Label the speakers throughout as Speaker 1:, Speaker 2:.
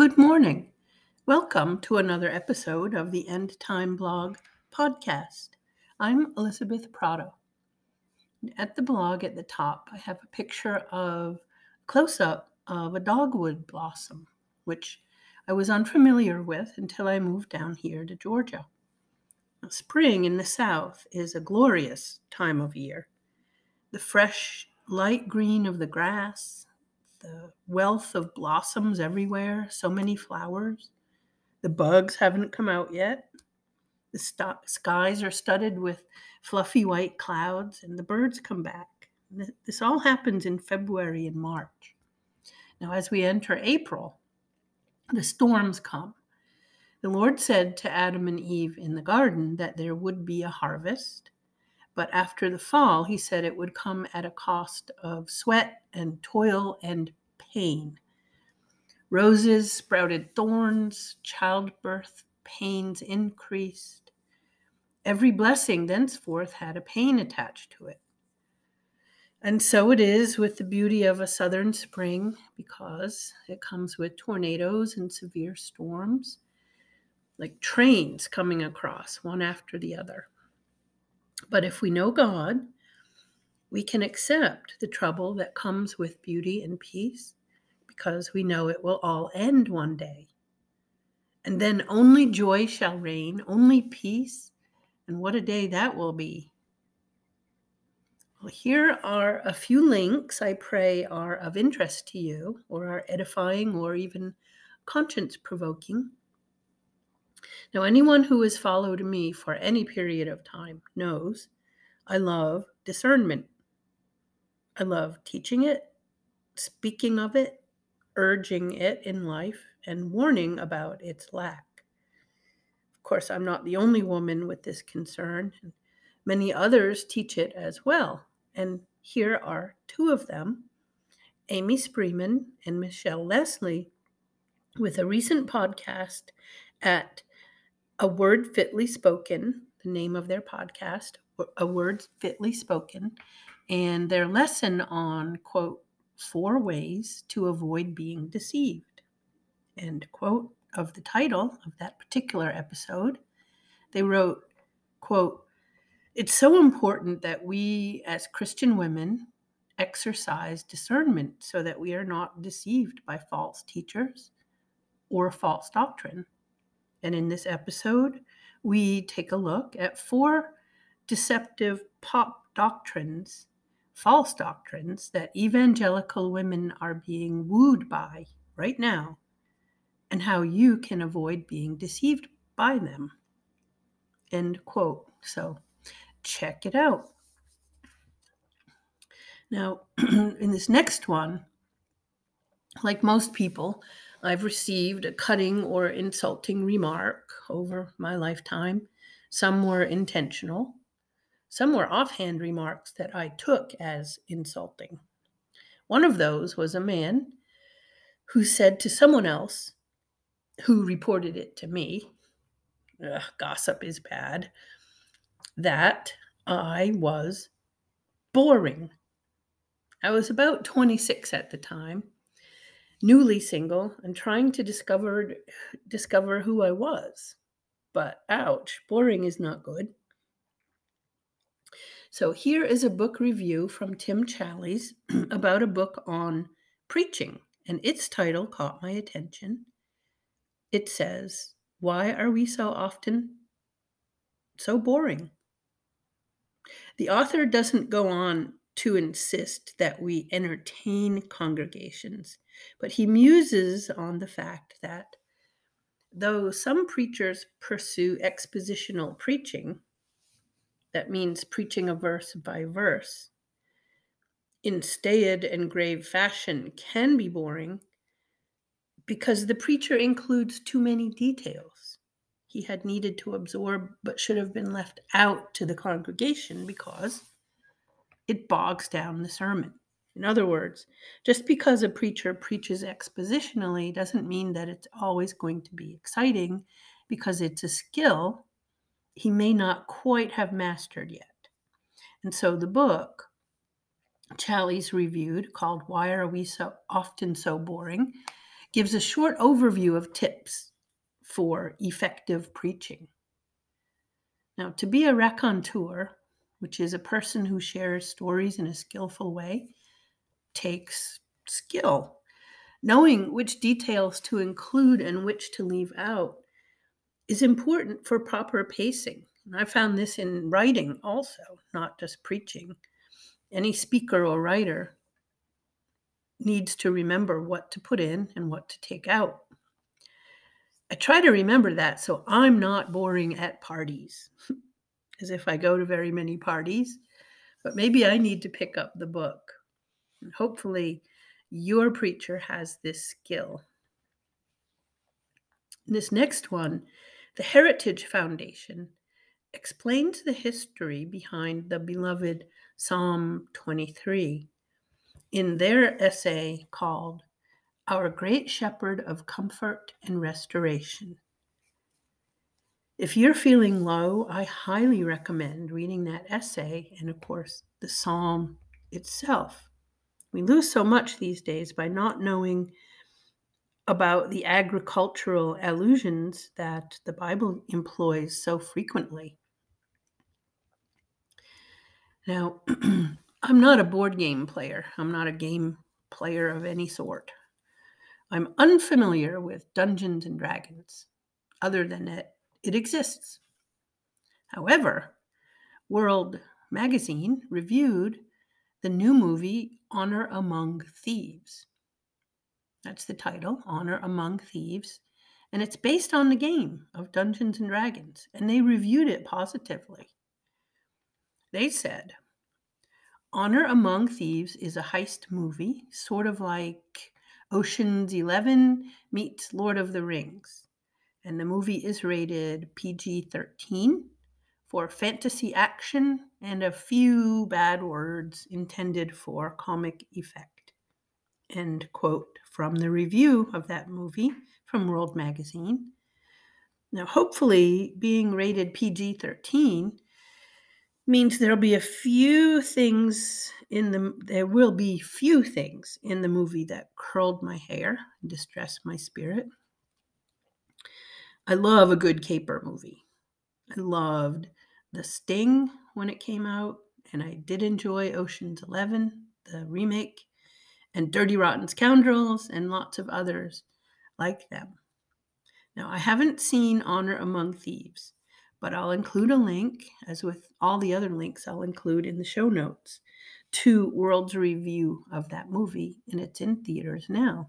Speaker 1: Good morning. Welcome to another episode of the End Time Blog podcast. I'm Elizabeth Prata. At the blog at the top, I have a picture of close up of a dogwood blossom, which I was unfamiliar with until I moved down here to Georgia. Spring in the South is a glorious time of year. The fresh light green of the grass, the wealth of blossoms everywhere, so many flowers. The bugs haven't come out yet. The st- skies are studded with fluffy white clouds, and the birds come back. This all happens in February and March. Now, as we enter April, the storms come. The Lord said to Adam and Eve in the garden that there would be a harvest, but after the fall, he said it would come at a cost of sweat and toil and pain. Roses sprouted thorns, childbirth pains increased. Every blessing thenceforth had a pain attached to it. And so it is with the beauty of a southern spring because it comes with tornadoes and severe storms, like trains coming across one after the other. But if we know God, we can accept the trouble that comes with beauty and peace because we know it will all end one day. And then only joy shall reign, only peace. And what a day that will be. Well, here are a few links I pray are of interest to you, or are edifying, or even conscience provoking. Now, anyone who has followed me for any period of time knows I love discernment. I love teaching it, speaking of it, urging it in life, and warning about its lack. Of course, I'm not the only woman with this concern. Many others teach it as well. And here are two of them Amy Spreeman and Michelle Leslie with a recent podcast at A Word Fitly Spoken, the name of their podcast, A Word Fitly Spoken, and their lesson on, quote, four ways to avoid being deceived, end quote, of the title of that particular episode. They wrote, quote, it's so important that we as Christian women exercise discernment so that we are not deceived by false teachers or false doctrine. And in this episode, we take a look at four deceptive pop doctrines, false doctrines that evangelical women are being wooed by right now, and how you can avoid being deceived by them. End quote. So check it out. Now, in this next one, like most people, I've received a cutting or insulting remark over my lifetime. Some were intentional, some were offhand remarks that I took as insulting. One of those was a man who said to someone else, who reported it to me, gossip is bad, that I was boring. I was about 26 at the time newly single and trying to discover discover who I was. But ouch, boring is not good. So here is a book review from Tim Challies about a book on preaching, and its title caught my attention. It says, "Why are we so often so boring?" The author doesn't go on to insist that we entertain congregations, but he muses on the fact that though some preachers pursue expositional preaching, that means preaching a verse by verse, in staid and grave fashion can be boring because the preacher includes too many details. He had needed to absorb but should have been left out to the congregation because it bogs down the sermon. In other words, just because a preacher preaches expositionally doesn't mean that it's always going to be exciting because it's a skill he may not quite have mastered yet. And so the book Challies reviewed called Why Are We So Often So Boring gives a short overview of tips for effective preaching. Now, to be a raconteur, which is a person who shares stories in a skillful way, takes skill. Knowing which details to include and which to leave out is important for proper pacing. And I found this in writing also, not just preaching. Any speaker or writer needs to remember what to put in and what to take out. I try to remember that so I'm not boring at parties, as if I go to very many parties, but maybe I need to pick up the book. And hopefully, your preacher has this skill. This next one, the Heritage Foundation, explains the history behind the beloved Psalm 23 in their essay called Our Great Shepherd of Comfort and Restoration. If you're feeling low, I highly recommend reading that essay and, of course, the psalm itself. We lose so much these days by not knowing about the agricultural allusions that the Bible employs so frequently. Now, I'm not a board game player. I'm not a game player of any sort. I'm unfamiliar with Dungeons and Dragons, other than that it exists. However, World Magazine reviewed the new movie Honor Among Thieves. That's the title, Honor Among Thieves. And it's based on the game of Dungeons and Dragons. And they reviewed it positively. They said Honor Among Thieves is a heist movie, sort of like Ocean's 11 meets Lord of the Rings. And the movie is rated PG 13 for fantasy action and a few bad words intended for comic effect. End quote from the review of that movie from World Magazine. Now, hopefully, being rated PG 13 means there'll be a few things in the there will be few things in the movie that curled my hair and distressed my spirit i love a good caper movie i loved the sting when it came out and i did enjoy oceans 11 the remake and dirty rotten scoundrels and lots of others like them now i haven't seen honor among thieves but I'll include a link, as with all the other links I'll include in the show notes, to World's review of that movie, and it's in theaters now.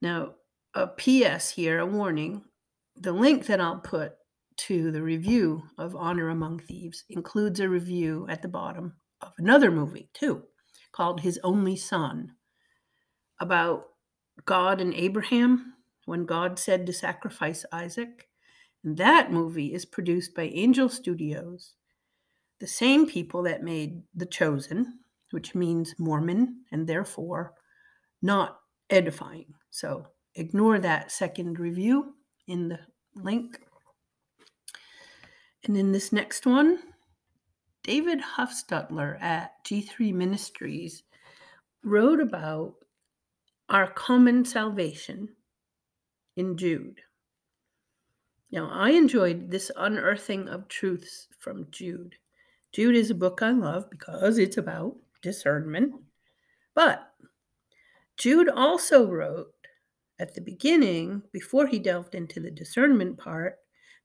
Speaker 1: Now, a PS here, a warning the link that I'll put to the review of Honor Among Thieves includes a review at the bottom of another movie, too, called His Only Son, about God and Abraham when God said to sacrifice Isaac And that movie is produced by Angel Studios, the same people that made The Chosen, which means Mormon and therefore not edifying. So ignore that second review in the link. And in this next one, David Huffstutler at G3 Ministries wrote about our common salvation in Jude. Now, I enjoyed this unearthing of truths from Jude. Jude is a book I love because it's about discernment. But Jude also wrote at the beginning, before he delved into the discernment part,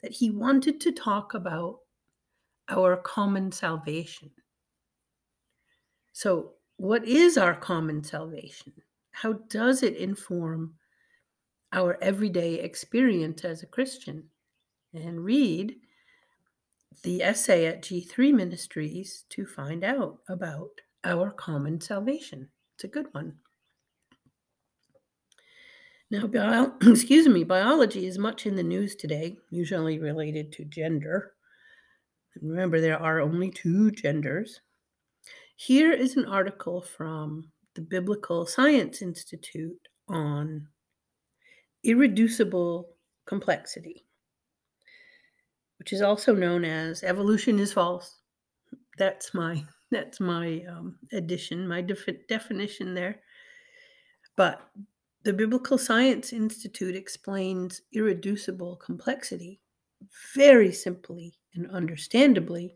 Speaker 1: that he wanted to talk about our common salvation. So, what is our common salvation? How does it inform our everyday experience as a Christian? and read the essay at G3 Ministries to find out about our common salvation. It's a good one. Now, bio- excuse me, biology is much in the news today, usually related to gender. remember, there are only two genders. Here is an article from the Biblical Science Institute on irreducible complexity which is also known as evolution is false. That's my that's my um, addition, my def- definition there. But The Biblical Science Institute explains irreducible complexity very simply and understandably,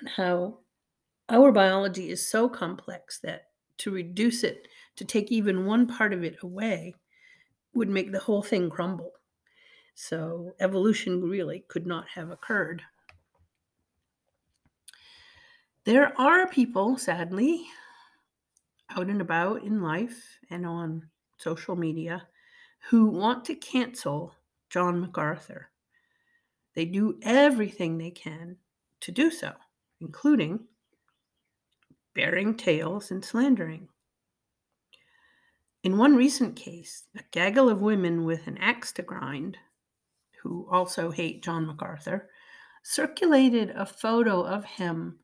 Speaker 1: and how our biology is so complex that to reduce it, to take even one part of it away, would make the whole thing crumble. So evolution really could not have occurred. There are people, sadly, out and about in life and on social media who want to cancel John MacArthur. They do everything they can to do so, including bearing tales and slandering. In one recent case, a gaggle of women with an axe to grind who also hate John MacArthur, circulated a photo of him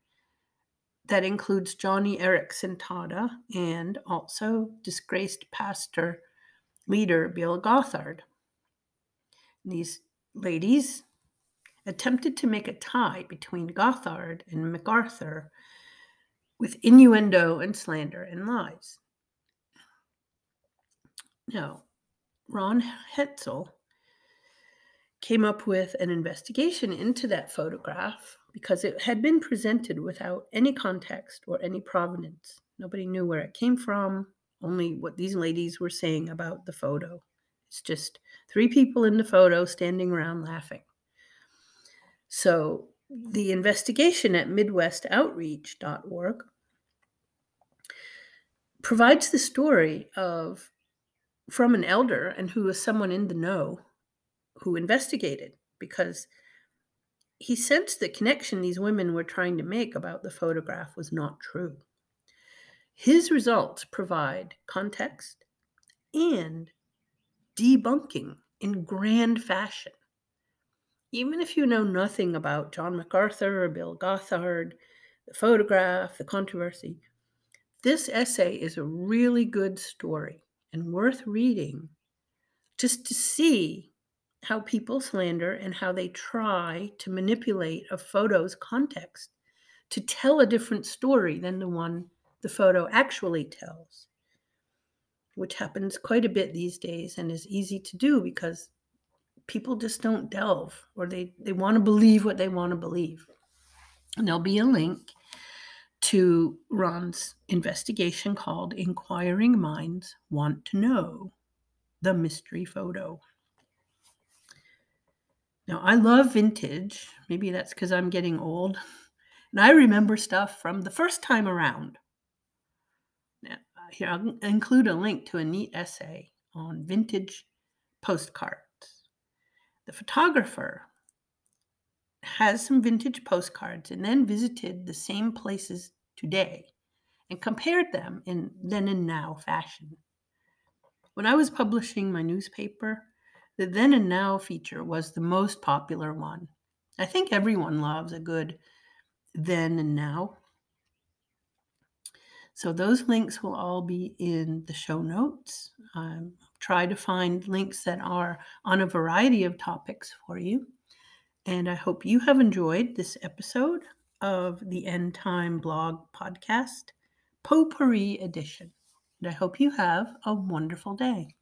Speaker 1: that includes Joni Eareckson Tada and also disgraced pastor leader Bill Gothard. These ladies attempted to make a tie between Gothard and MacArthur with innuendo and slander and lies. Now, Ron Henzel came up with an investigation into that photograph because it had been presented without any context or any provenance. Nobody knew where it came from, only what these ladies were saying about the photo. It's just three people in the photo standing around laughing. So the investigation at MidwestOutreach.org provides the story of from an elder and who is someone in the know who investigated because he sensed the connection these women were trying to make about the photograph was not true. His results provide context and debunking in grand fashion. Even if you know nothing about John MacArthur or Bill Gothard, the photograph, the controversy, this essay is a really good story and worth reading just to see how people slander and how they try to manipulate a photo's context to tell a different story than the one the photo actually tells, which happens quite a bit these days and is easy to do because people just don't delve or they, they want to believe what they want to believe. And there'll be a link to Ron's investigation called Inquiring Minds Want to Know the Mystery Photo. Now, I love vintage. Maybe that's because I'm getting old. And I remember stuff from the first time around. Now, uh, here, I'll include a link to a neat essay on vintage postcards. The photographer has some vintage postcards and then visited the same places today and compared them in then and now fashion. When I was publishing my newspaper, the then and now feature was the most popular one. I think everyone loves a good then and now. So those links will all be in the show notes. Um, try to find links that are on a variety of topics for you. And I hope you have enjoyed this episode of the End Time blog podcast, Potpourri Edition. And I hope you have a wonderful day.